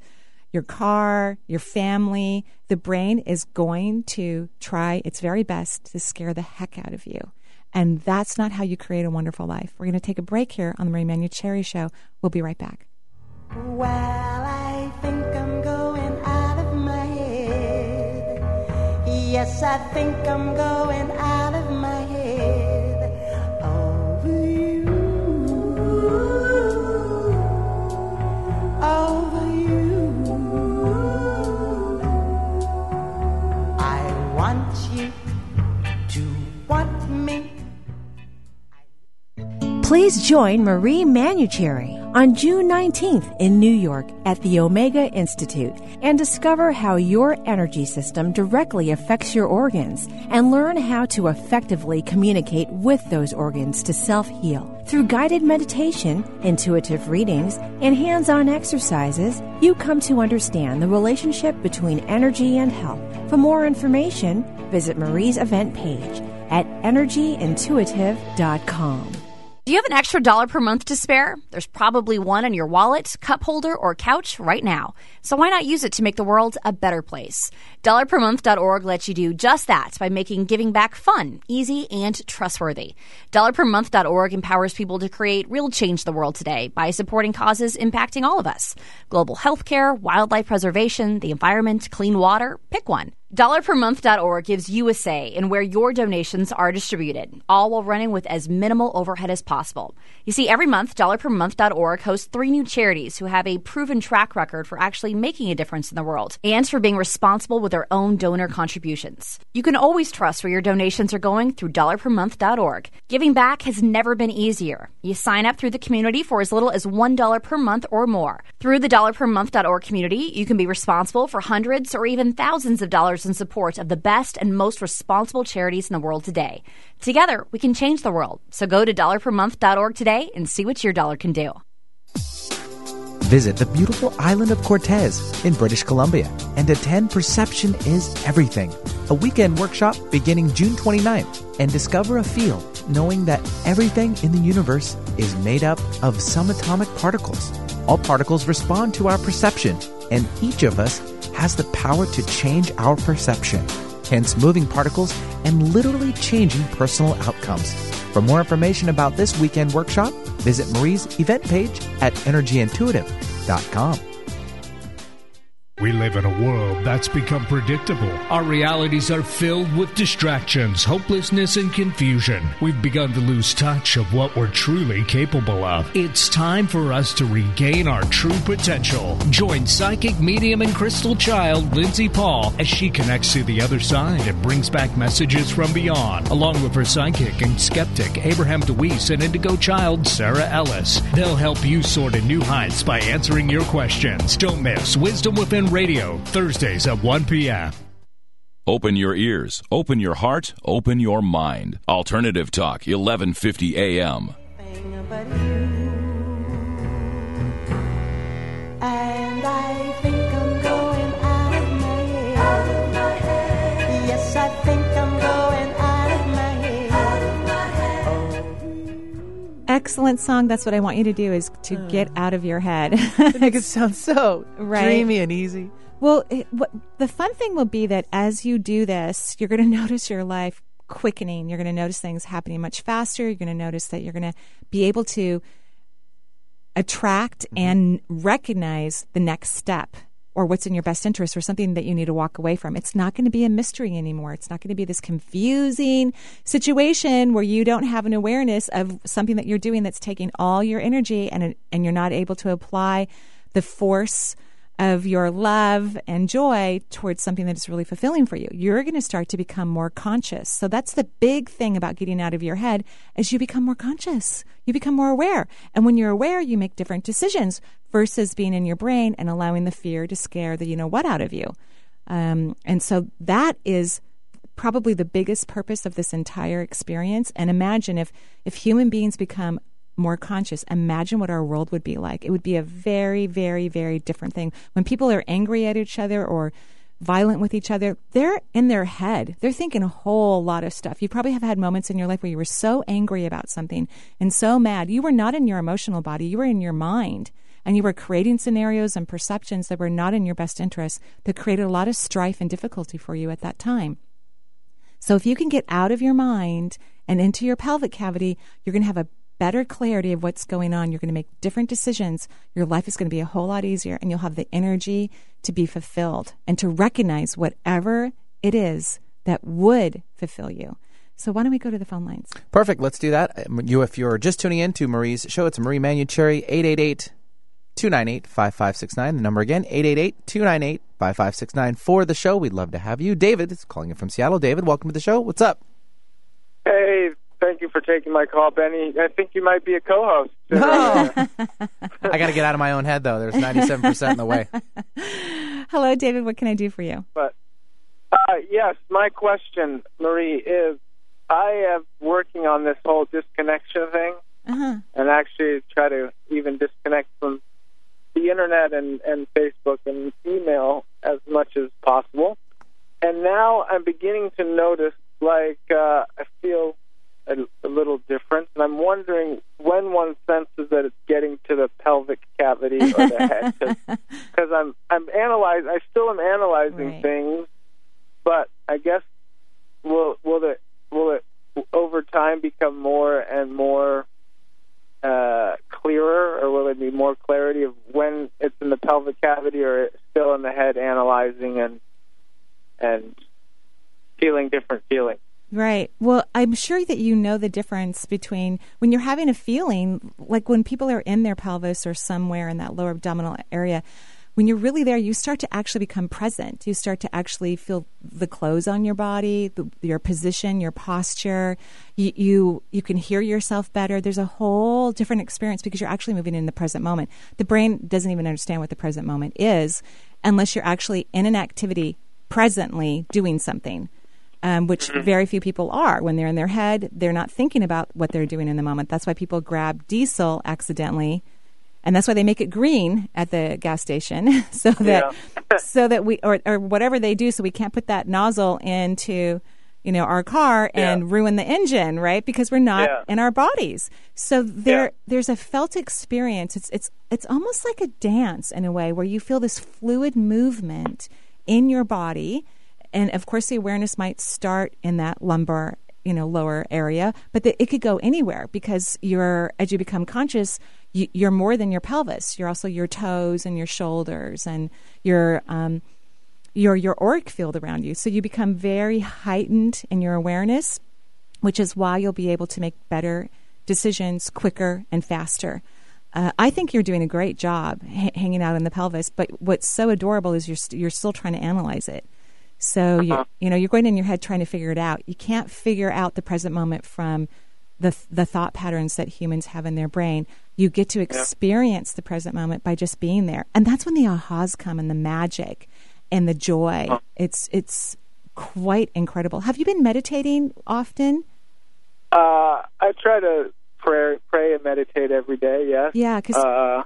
your car, your family, the brain is going to try its very best to scare the heck out of you. And that's not how you create a wonderful life. We're going to take a break here on the Marie Manuchehri Show. We'll be right back. Well, I think I'm going out of my head. Yes, I think I'm going out of my head Please join Marie Manuchehri on June 19th in New York at the Omega Institute and discover how your energy system directly affects your organs and learn how to effectively communicate with those organs to self heal. Through guided meditation, intuitive readings, and hands on exercises, you come to understand the relationship between energy and health. For more information, visit Marie's event page at energyintuitive.com. Do you have an extra dollar per month to spare? There's probably one in your wallet, cup holder, or couch right now. So why not use it to make the world a better place? DollarPerMonth.org lets you do just that by making giving back fun, easy, and trustworthy. DollarPerMonth.org empowers people to create real change the world today by supporting causes impacting all of us. Global healthcare, wildlife preservation, the environment, clean water, pick one. DollarPerMonth.org gives you a say in where your donations are distributed, all while running with as minimal overhead as possible. You see, every month, DollarPerMonth.org hosts three new charities who have a proven track record for actually making a difference in the world and for being responsible with their own donor contributions. You can always trust where your donations are going through DollarPerMonth.org. Giving back has never been easier. You sign up through the community for as little as $1 per month or more. Through the DollarPerMonth.org community, you can be responsible for hundreds or even thousands of dollars in support of the best and most responsible charities in the world today. Together, we can change the world. So go to dollarpermonth.org today and see what your dollar can do. Visit the beautiful island of Cortes in British Columbia and attend Perception is Everything, a weekend workshop beginning June 29th, and discover a field knowing that everything in the universe is made up of subatomic particles. All particles respond to our perception, and each of us has the power to change our perception, hence moving particles and literally changing personal outcomes. For more information about this weekend workshop, visit Marie's event page at energyintuitive.com. We live in a world that's become predictable. Our realities are filled with distractions, hopelessness, and confusion. We've begun to lose touch of what we're truly capable of. It's time for us to regain our true potential. Join psychic medium and crystal child Lindsay Paul as she connects to the other side and brings back messages from beyond, along with her psychic and skeptic Abraham DeWeese and indigo child Sarah Ellis. They'll help you soar to new heights by answering your questions. Don't miss Wisdom Within Radio, Thursdays at 1 p.m. Open your ears, open your heart, open your mind. Alternative Talk, 1150 AM. And I Excellent song. That's what I want you to do is to get out of your head. (laughs) it makes (laughs) it sound so right. dreamy and easy. Well, it, what, the fun thing will be that as you do this, you're going (laughs) to notice your life quickening. You're going to notice things happening much faster. You're going to notice that you're going to be able to attract Mm-hmm. and recognize the next step or what's in your best interest or something that you need to walk away from. It's not going to be a mystery anymore. It's not going to be this confusing situation where you don't have an awareness of something that you're doing that's taking all your energy and and you're not able to apply the force of your love and joy towards something that is really fulfilling for you. You're going to start to become more conscious. So that's the big thing about getting out of your head is you become more conscious. You become more aware. And when you're aware, you make different decisions versus being in your brain and allowing the fear to scare the you know what out of you. Um, and so that is probably the biggest purpose of this entire experience. And imagine if if human beings become more conscious, imagine what our world would be like. It would be a very, very, very different thing. When people are angry at each other or violent with each other, they're in their head. They're thinking a whole lot of stuff. You probably have had moments in your life where you were so angry about something and so mad. You were not in your emotional body, you were in your mind. And you were creating scenarios and perceptions that were not in your best interest that created a lot of strife and difficulty for you at that time. So if you can get out of your mind and into your pelvic cavity, you're going to have a better clarity of what's going on. You're going to make different decisions. Your life is going to be a whole lot easier, and you'll have the energy to be fulfilled and to recognize whatever it is that would fulfill you. So why don't we go to the phone lines? Perfect. Let's do that. Um, You, if you're just tuning in to Marie's show, it's Marie Manuchehri, 888 298 5569. The number again, 888 298 5569 for the show. We'd love to have you. David is calling in from Seattle. David, welcome to the show. What's up? Hey, thank you for taking my call, Benny. I think you might be a co-host. (laughs) (laughs) I got to get out of my own head, though. There's 97% in the way. (laughs) Hello, David. What can I do for you? But uh, yes, my question, Marie, is I am working on this whole disconnection thing, Uh-huh. and actually try to even disconnect from the internet and, and Facebook and email as much as possible. And now I'm beginning to notice, like, uh, I feel a, a little different, and I'm wondering when one senses that it's getting to the pelvic cavity or the head, because (laughs) I'm I'm analyzing. I still am analyzing Right. things, but I guess will will it will it over time become more and more uh, clearer, or will it be more clarity of when it's in the pelvic cavity or still in the head, analyzing and and feeling different feelings? Right. Well, I'm sure that you know the difference between when you're having a feeling, like when people are in their pelvis or somewhere in that lower abdominal area, when you're really there, you start to actually become present. You start to actually feel the clothes on your body, the, your position, your posture. You, you you can hear yourself better. There's a whole different experience because you're actually moving in the present moment. The brain doesn't even understand what the present moment is unless you're actually in an activity presently doing something um, which very few people are. When they're in their head, they're not thinking about what they're doing in the moment. That's why people grab diesel accidentally, and that's why they make it green at the gas station, (laughs) so that (laughs) so that we or or whatever they do, so we can't put that nozzle into you know our car and ruin the engine, right? Because we're not Yeah. in our bodies. So there there's a felt experience. It's it's it's almost like a dance in a way where you feel this fluid movement in your body and of course the awareness might start in that lumbar you know lower area but the, it could go anywhere because you're as you become conscious you, you're more than your pelvis. You're also your toes and your shoulders and your um, your your auric field around you. So you become very heightened in your awareness which is why you'll be able to make better decisions quicker and faster. Uh, I think you're doing a great job h- hanging out in the pelvis, but what's so adorable is you're st- you're still trying to analyze it. So you Uh-huh. you know you're going in your head trying to figure it out. You can't figure out the present moment from the the thought patterns that humans have in their brain. You get to experience the present moment by just being there, and that's when the ahas come and the magic and the joy. Uh-huh. It's it's quite incredible. Have you been meditating often? Uh, I try to pray, pray and meditate every day. Yes. Yeah, 'cause- uh,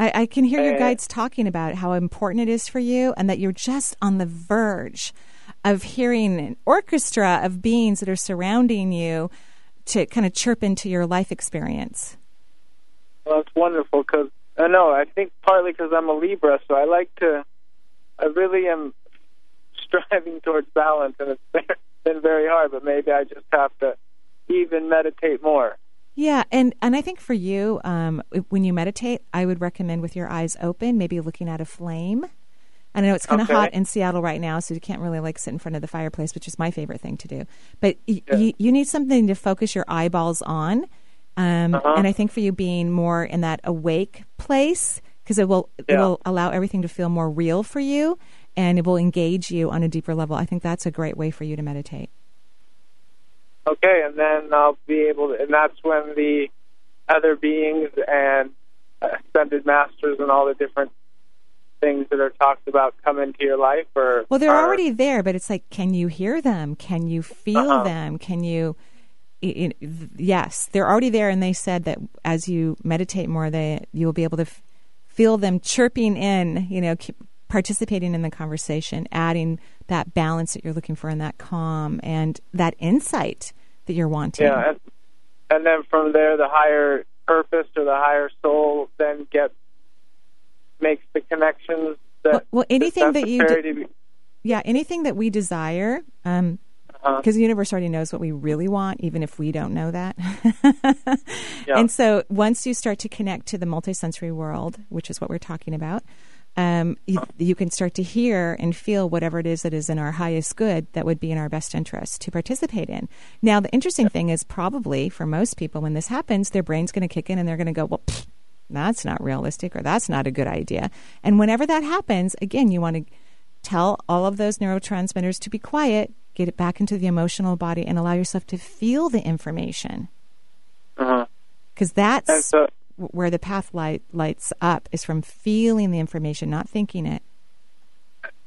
I, I can hear your Uh, guides talking about how important it is for you and that you're just on the verge of hearing an orchestra of beings that are surrounding you to kind of chirp into your life experience. well, it's wonderful because I know. I think partly because I'm a Libra, so I like to. I really am striving towards balance, and it's (laughs) been very hard. But maybe I just have to even meditate more. Yeah, and, and I think for you, um, when you meditate, I would recommend with your eyes open, maybe looking at a flame. I know it's kind of Okay. hot in Seattle right now, so you can't really like sit in front of the fireplace, which is my favorite thing to do. But y- y- you need something to focus your eyeballs on. Um, Uh-huh. And I think for you being more in that awake place, because it will it will allow everything to feel more real for you, and it will engage you on a deeper level. I think that's a great way for you to meditate. Okay, and then I'll be able to, and that's when the other beings and ascended masters and all the different things that are talked about come into your life, or Well, they're are- already there, but it's like, can you hear them? Can you feel Uh-huh. them? Can you? i- i- yes, they're already there, and they said that as you meditate more, they you'll be able to f- feel them chirping in. You know, keep participating in the conversation, adding that balance that you're looking for, and that calm and that insight that you're wanting. Yeah, and, and then from there, the higher purpose or the higher soul then gets makes the connections that Well- well, anything that you necessary d- to be- yeah, anything that we desire. Um, Uh-huh. because the universe already knows what we really want, even if we don't know that. (laughs) Yeah. And so once you start to connect to the multisensory world, which is what we're talking about, um, you, you can start to hear and feel whatever it is that is in our highest good that would be in our best interest to participate in. Now, the interesting thing is probably for most people, when this happens, their brain's going to kick in and they're going to go, well, pfft, that's not realistic or that's not a good idea. And whenever that happens, again, you want to tell all of those neurotransmitters to be quiet, get it back into the emotional body, and allow yourself to feel the information. Uh-huh. Because that's And so, where the path light lights up is from feeling the information, not thinking it.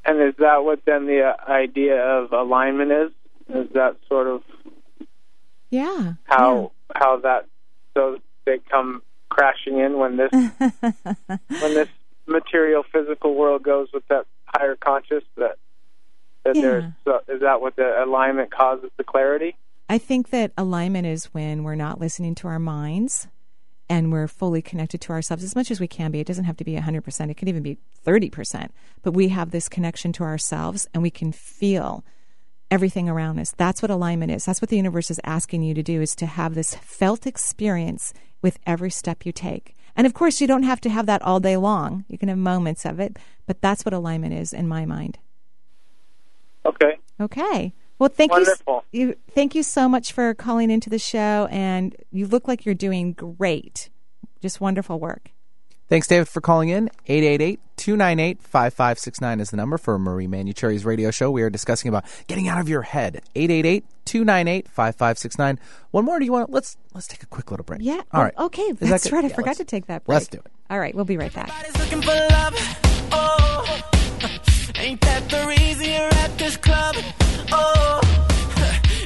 and is that what then the uh, idea of alignment is? Is that sort of Yeah. how how that so they come crashing in when this (laughs) when this material physical world goes with that higher conscious that that Yeah. there's so is that what the alignment causes the clarity? I think that alignment is when we're not listening to our minds and we're fully connected to ourselves as much as we can be. It doesn't have to be 100%, it could even be 30%. But we have this connection to ourselves and we can feel everything around us. That's what alignment is. That's what the universe is asking you to do is to have this felt experience with every step you take. And of course, you don't have to have that all day long. You can have moments of it, but that's what alignment is in my mind. Okay. Okay. Well, thank Wonderful. you. You thank you so much for calling into the show, and you look like you're doing great. Just wonderful work. Thanks, David, for calling in. 888-298-5569 is the number for Marie Manuchehri's radio show. We are discussing about getting out of your head. 888-298-5569. One more. Do you want? Let's let's take a quick little break. Yeah. All right. Oh, okay. Is That's good? right. I Yeah, forgot to take that break. Let's do it. All right. We'll be right back. looking for love. Oh, ain't that the reason you're at this club?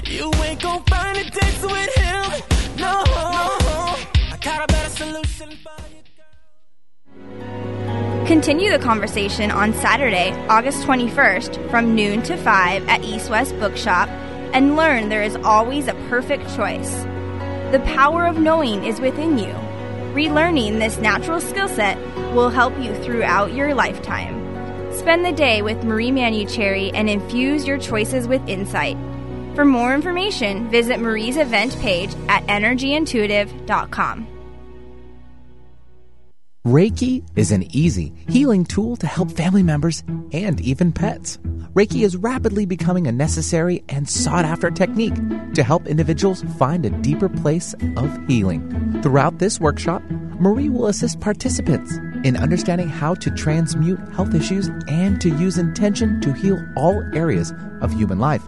You ain't gonna find a date with him. No, I got a better solution for you. Continue the conversation on Saturday, August 21st from noon to 5 at East West Bookshop and learn there is always a perfect choice. The power of knowing is within you. Relearning this natural skill set will help you throughout your lifetime. Spend the day with Marie Manuchehri and infuse your choices with insight. For more information, visit Marie's event page at energyintuitive.com. Reiki is an easy, healing tool to help family members and even pets. Reiki is rapidly becoming a necessary and sought after technique to help individuals find a deeper place of healing. Throughout this workshop, Marie will assist participants in understanding how to transmute health issues and to use intention to heal all areas of human life.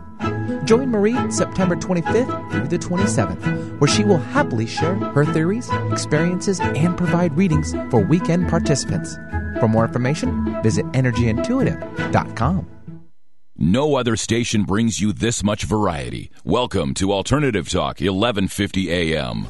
Join Marie September 25th through the 27th, where she will happily share her theories, experiences, and provide readings for weekend participants. For more information, visit energyintuitive.com. No other station brings you this much variety. Welcome to Alternative Talk, 1150 AM.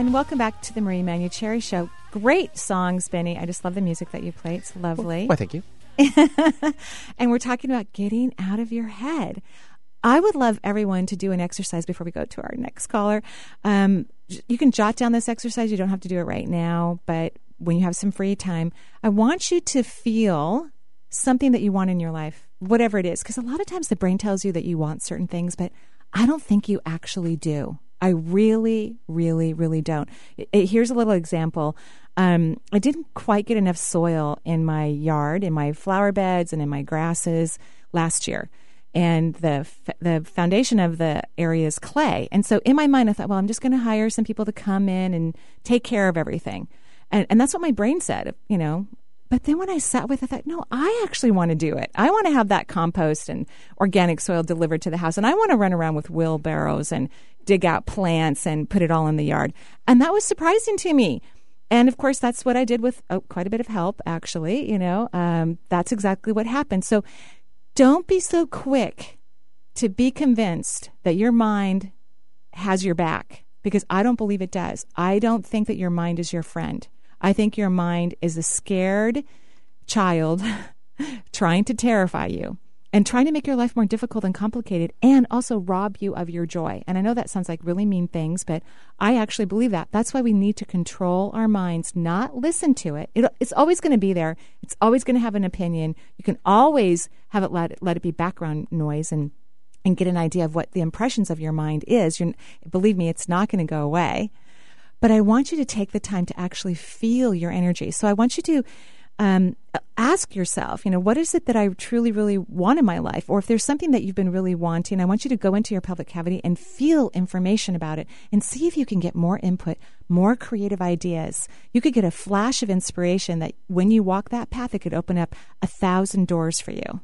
And welcome back to the Marie Manuchehri Show. Great songs, Benny. I just love the music that you play. It's lovely. Why, thank you. (laughs) and we're talking about getting out of your head. I would love everyone to do an exercise before we go to our next caller. Um, you can jot down this exercise. You don't have to do it right now, but when you have some free time, I want you to feel something that you want in your life, whatever it is. Because a lot of times the brain tells you that you want certain things, but I don't think you actually do. I really, really, really don't. I- I- here's a little example. Um, I didn't quite get enough soil in my yard, in my flower beds, and in my grasses last year. And the f- the foundation of the area is clay. And so in my mind, I thought, well, I'm just going to hire some people to come in and take care of everything. And, and that's what my brain said, you know. But then when I sat with it, I thought, no, I actually want to do it. I want to have that compost and organic soil delivered to the house. And I want to run around with wheelbarrows and dig out plants and put it all in the yard. And that was surprising to me. And of course, that's what I did with oh, quite a bit of help, actually. You know, um, that's exactly what happened. So don't be so quick to be convinced that your mind has your back because I don't believe it does. I don't think that your mind is your friend. I think your mind is a scared child (laughs) trying to terrify you and trying to make your life more difficult and complicated and also rob you of your joy. And I know that sounds like really mean things, but I actually believe that. That's why we need to control our minds, not listen to it. it it's always going to be there. It's always going to have an opinion. You can always have it let, let it be background noise and and get an idea of what the impressions of your mind is. You're, believe me, it's not going to go away. But I want you to take the time to actually feel your energy. So I want you to um, ask yourself, you know, what is it that I truly, really want in my life? Or if there's something that you've been really wanting, I want you to go into your pelvic cavity and feel information about it and see if you can get more input, more creative ideas. You could get a flash of inspiration that when you walk that path, it could open up a thousand doors for you.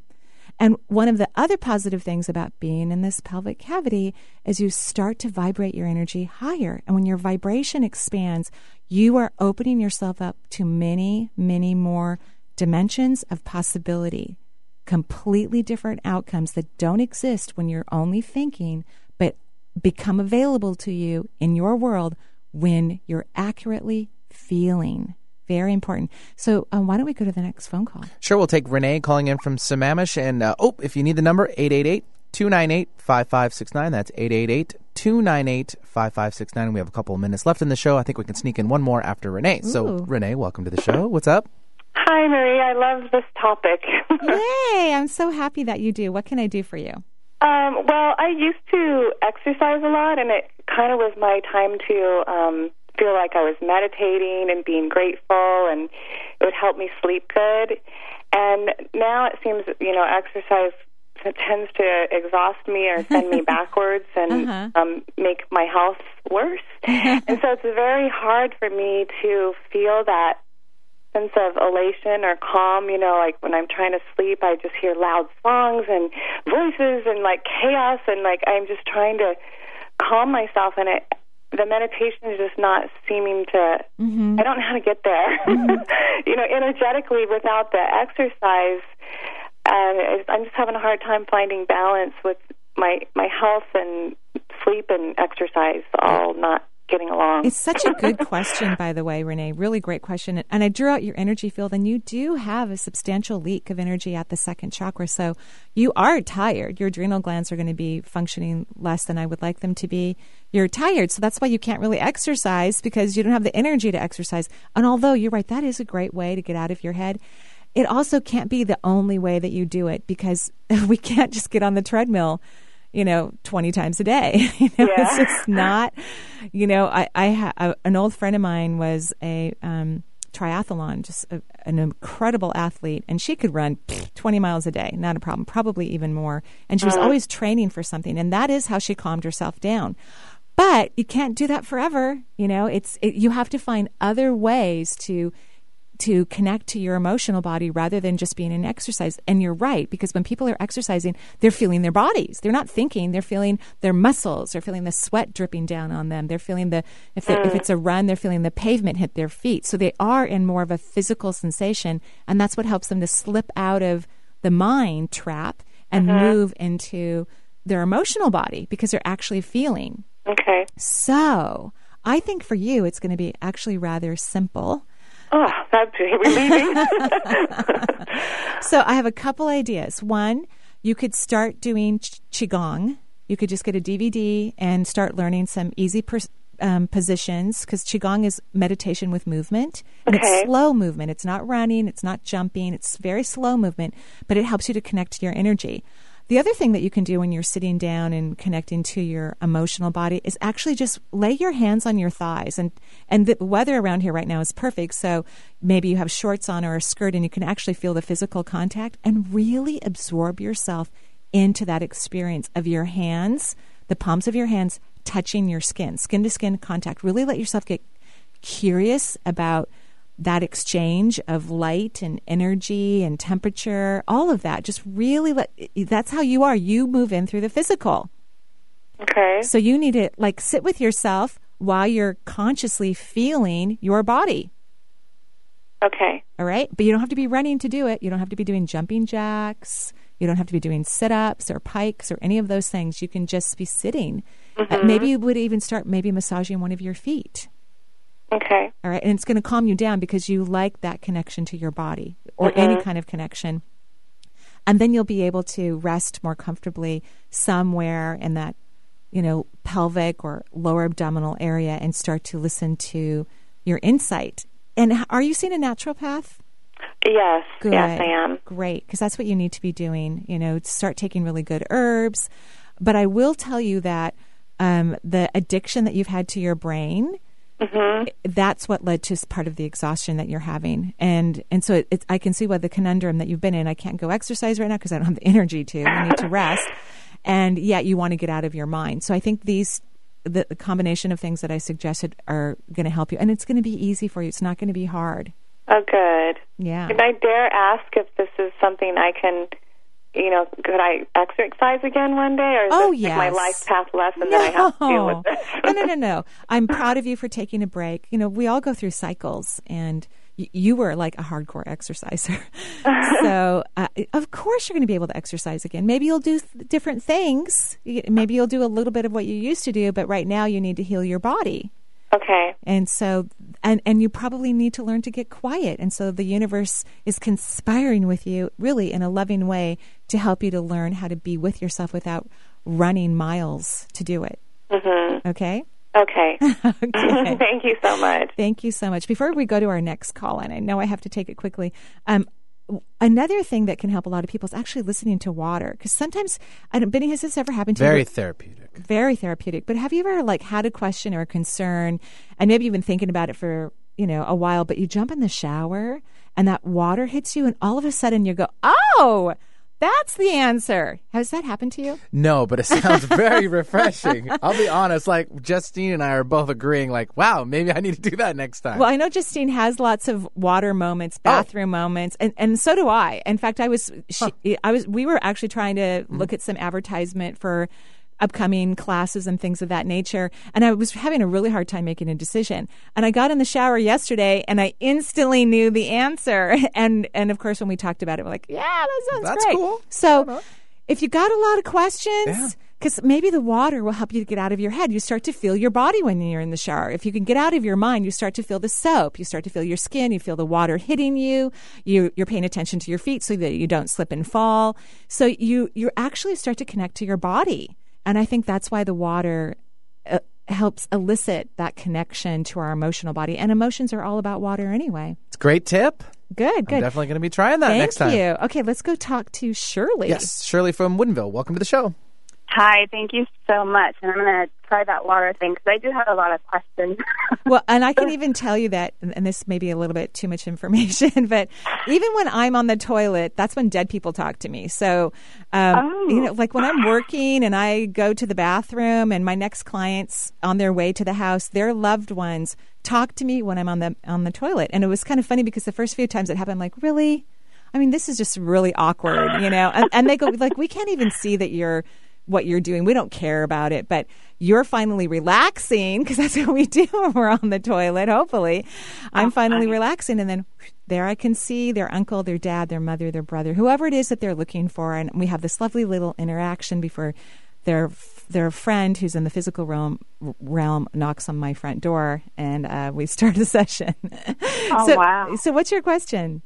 And one of the other positive things about being in this pelvic cavity is you start to vibrate your energy higher. And when your vibration expands, you are opening yourself up to many, many more dimensions of possibility, completely different outcomes that don't exist when you're only thinking, but become available to you in your world when you're accurately feeling. Very important. So, um, why don't we go to the next phone call? Sure, we'll take Renee calling in from Sammamish. And, uh, oh, if you need the number, 888 298 5569. That's 888 298 5569. We have a couple of minutes left in the show. I think we can sneak in one more after Renee. So, Renee, welcome to the show. What's up? Hi, Marie. I love this topic. (laughs) Yay! I'm so happy that you do. What can I do for you? Um, well, I used to exercise a lot, and it kind of was my time to um, feel like I was meditating and being grateful, and it would help me sleep good. And now it seems, you know, exercise tends to exhaust me or send me (laughs) backwards and Uh-huh. um, make my health worse. (laughs) and so it's very hard for me to feel that sense of elation or calm. You know, like when I'm trying to sleep, I just hear loud songs and voices and like chaos, and like I'm just trying to calm myself, and it. The meditation is just not seeming to. Mm-hmm. I don't know how to get there. Mm-hmm. (laughs) you know, energetically without the exercise, um, and I'm just having a hard time finding balance with my my health and sleep and exercise all not getting along. It's such a good (laughs) question, by the way, Renee. Really great question. And I drew out your energy field, and you do have a substantial leak of energy at the second chakra. So you are tired. Your adrenal glands are going to be functioning less than I would like them to be. You're tired. So that's why you can't really exercise because you don't have the energy to exercise. And although you're right, that is a great way to get out of your head. It also can't be the only way that you do it because (laughs) we can't just get on the treadmill you know, 20 times a day. (laughs) you know, it's just not, you know, I, I ha- a, an old friend of mine was a um, triathlon, just a, an incredible athlete, and she could run 20 miles a day, not a problem, probably even more. And she was Uh. always training for something, and that is how she calmed herself down. But you can't do that forever. You know, it's it, you have to find other ways to to connect to your emotional body rather than just being in exercise. And you're right, because when people are exercising, they're feeling their bodies. They're not thinking, they're feeling their muscles. They're feeling the sweat dripping down on them. They're feeling the, if, they, if Mm. it's a run, they're feeling the pavement hit their feet. So they are in more of a physical sensation. And that's what helps them to slip out of the mind trap and Mhm. move into their emotional body because they're actually feeling. Okay. So I think for you, it's going to be actually rather simple. Oh, that's relieving. (laughs) (laughs) So I have a couple ideas. One, you could start doing ch- qigong. You could just get a DVD and start learning some easy pers- um, positions because qigong is meditation with movement and Okay. it's slow movement. It's not running. It's not jumping. It's very slow movement, but it helps you to connect to your energy. The other thing that you can do when you're sitting down and connecting to your emotional body is actually just lay your hands on your thighs. And, and the weather around here right now is perfect. So maybe you have shorts on or a skirt and you can actually feel the physical contact and really absorb yourself into that experience of your hands, the palms of your hands touching your skin, skin to skin contact. Really let yourself get curious about that exchange of light and energy and temperature, all of that. Just really let that's how you are. You move in through the physical. Okay. So you need to like sit with yourself while you're consciously feeling your body. Okay. All right. But you don't have to be running to do it. You don't have to be doing jumping jacks. You don't have to be doing sit ups or pikes or any of those things. You can just be sitting. Uh, Mhm. maybe you would even start maybe massaging one of your feet. Okay. All right. And it's going to calm you down because you like that connection to your body or any Mhm. kind of connection. And then you'll be able to rest more comfortably somewhere in that, you know, pelvic or lower abdominal area and start to listen to your insight. And are you seeing a naturopath? Yes. Good. Yes, I am. Great, because that's what you need to be doing. You know, start taking really good herbs. But I will tell you that um, the addiction that you've had to your brain. Mhm. That's what led to part of the exhaustion that you're having, and and so it, it's, I can see why the conundrum that you've been in. I can't go exercise right now because I don't have the (laughs) energy to. I need to rest, and yet you want to get out of your mind. So I think these the, the combination of things that I suggested are going to help you, and it's going to be easy for you. It's not going to be hard. Oh, good. Yeah. Can I dare ask if this is something I can, you know, could I exercise again one day, or is Oh, this like my life path lesson that I have to deal with (laughs) this? no, no, no, no. I'm proud of you for taking a break. You know, we all go through cycles, and y- you were like a hardcore exerciser. (laughs) so, uh, of course, you're going to be able to exercise again. Maybe you'll do th- different things. Maybe you'll do a little bit of what you used to do, but right now you need to heal your body. Okay. And so, and and you probably need to learn to get quiet. And so, the universe is conspiring with you, really, in a loving way, to help you to learn how to be with yourself without running miles to do it. Mm-hmm. Okay. Okay. (laughs) Okay. (laughs) Thank you so much. Thank you so much. Before we go to our next call, and I know I have to take it quickly, um, another thing that can help a lot of people is actually listening to water. Because sometimes, I don't, Benny, has this ever happened to Very you? Very therapeutic. Very therapeutic. But have you ever like had a question or a concern, and maybe you've been thinking about it for you know a while, but you jump in the shower and that water hits you, and all of a sudden you go, "Oh, that's the answer." Has that happened to you? No, but it sounds (laughs) very refreshing. I'll be honest. Like Justine and I are both agreeing. Like, wow, maybe I need to do that next time. Well, I know Justine has lots of water moments, oh. bathroom moments, and, and so do I. In fact, I was she, I was we were actually trying to mm-hmm. look at some advertisement for upcoming classes and things of that nature, and I was having a really hard time making a decision. And I got in the shower yesterday, and I instantly knew the answer. (laughs) And and of course, when we talked about it, we're like, yeah, that sounds That's great. cool. So, if you got a lot of questions. Yeah. Because maybe the water will help you to get out of your head. You start to feel your body when you're in the shower. If you can get out of your mind, you start to feel the soap. You start to feel your skin. You feel the water hitting you. you you're paying attention to your feet so that you don't slip and fall. So you you actually start to connect to your body. And I think that's why the water uh, helps elicit that connection to our emotional body. And emotions are all about water anyway. It's a great tip. Good, good. I'm definitely going to be trying that Thank next time. Thank you. Okay, let's go talk to Shirley. Yes, Shirley from Woodinville. Welcome to the show. Hi, thank you so much. And I'm going to try that water thing because I do have a lot of questions. (laughs) well, and I can even tell you that, and this may be a little bit too much information, (laughs) but even when I'm on the toilet, that's when dead people talk to me. So, um, you know, like when I'm working and I go to the bathroom, and my next clients on their way to the house, their loved ones talk to me when I'm on the on the toilet, and it was kind of funny because the first few times it happened, I'm like, really. I mean, this is just really awkward, you know. And, and they go like, "We can't even see that you're what you're doing. We don't care about it, but you're finally relaxing because that's (laughs) what we do when we're on the toilet. Hopefully, I'm finally relaxing, and then there I can see their uncle, their dad, their mother, their brother, whoever it is that they're looking for, and we have this lovely little interaction before their their friend who's in the physical realm realm knocks on my front door, and uh, we (laughs) start a session. Oh, so, wow. So, what's your question?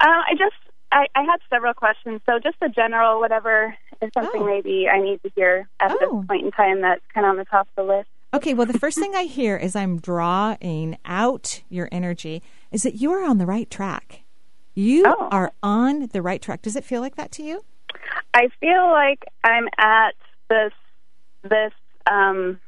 Uh, I just, I, I had several questions. So just a general, whatever is something maybe I need to hear at this point in time that's kind of on the top of the list. Okay, well, the (laughs) first thing I hear as I'm drawing out your energy is that you are on the right track. You Oh. are on the right track. Does it feel like that to you? I feel like I'm at this, this, um,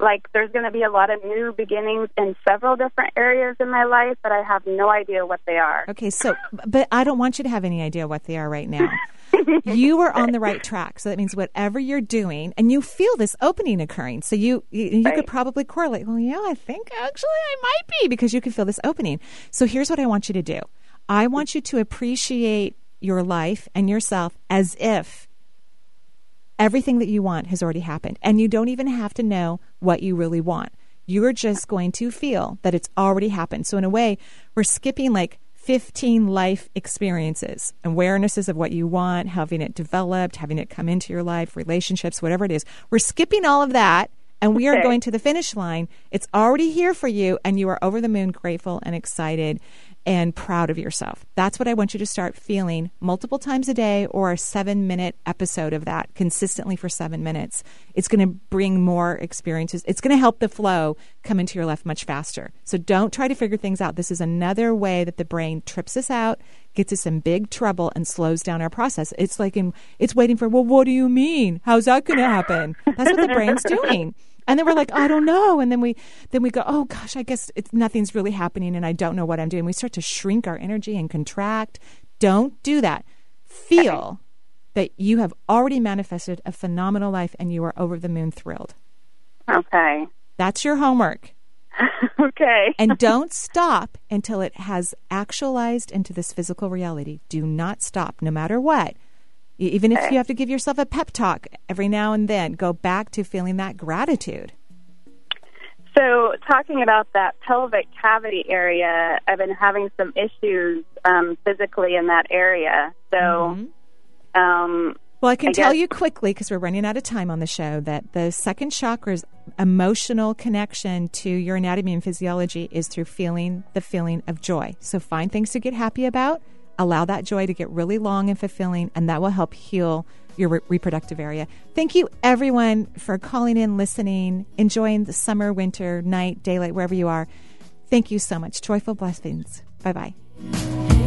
like there's going to be a lot of new beginnings in several different areas in my life, but I have no idea what they are. Okay, so, but I don't want you to have any idea what they are right now. (laughs) you are on the right track. So that means whatever you're doing, and you feel this opening occurring. So you you, you could probably correlate. Well, yeah, I think actually I might be because you can feel this opening. So here's what I want you to do. I want you to appreciate your life and yourself as if everything that you want has already happened, and you don't even have to know what you really want. You're just going to feel that it's already happened. So in a way, we're skipping like 15 life experiences, awarenesses of what you want, having it developed, having it come into your life, relationships, whatever it is. We're skipping all of that and we are going to the finish line. It's already here for you and you are over the moon grateful and excited and proud of yourself. That's what I want you to start feeling multiple times a day or a seven minute episode of that consistently for seven minutes. It's going to bring more experiences. It's going to help the flow come into your life much faster. So don't try to figure things out. This is another way that the brain trips us out, gets us in big trouble, and slows down our process. It's like in, it's waiting for, well, what do you mean? How's that going to happen? That's what the brain's (laughs) doing. And then we're like, I don't know. And then we then we go, oh gosh, I guess it's, nothing's really happening, and I don't know what I'm doing. We start to shrink our energy and contract. Don't do that. Feel that you have already manifested a phenomenal life, and you are over the moon thrilled. Okay. That's your homework. (laughs) okay. and don't stop until it has actualized into this physical reality. Do not stop, no matter what. Even if you have to give yourself a pep talk every now and then, go back to feeling that gratitude. So, talking about that pelvic cavity area, I've been having some issues um, physically in that area. So, um, Well, I can I tell guess- you quickly because we're running out of time on the show that the second chakra's emotional connection to your anatomy and physiology is through feeling the feeling of joy. So find things to get happy about, allow that joy to get really long and fulfilling, and that will help heal your re- reproductive area. Thank you, everyone, for calling in, listening, enjoying the summer, winter, night, daylight, wherever you are. Thank you so much. Joyful blessings. Bye bye.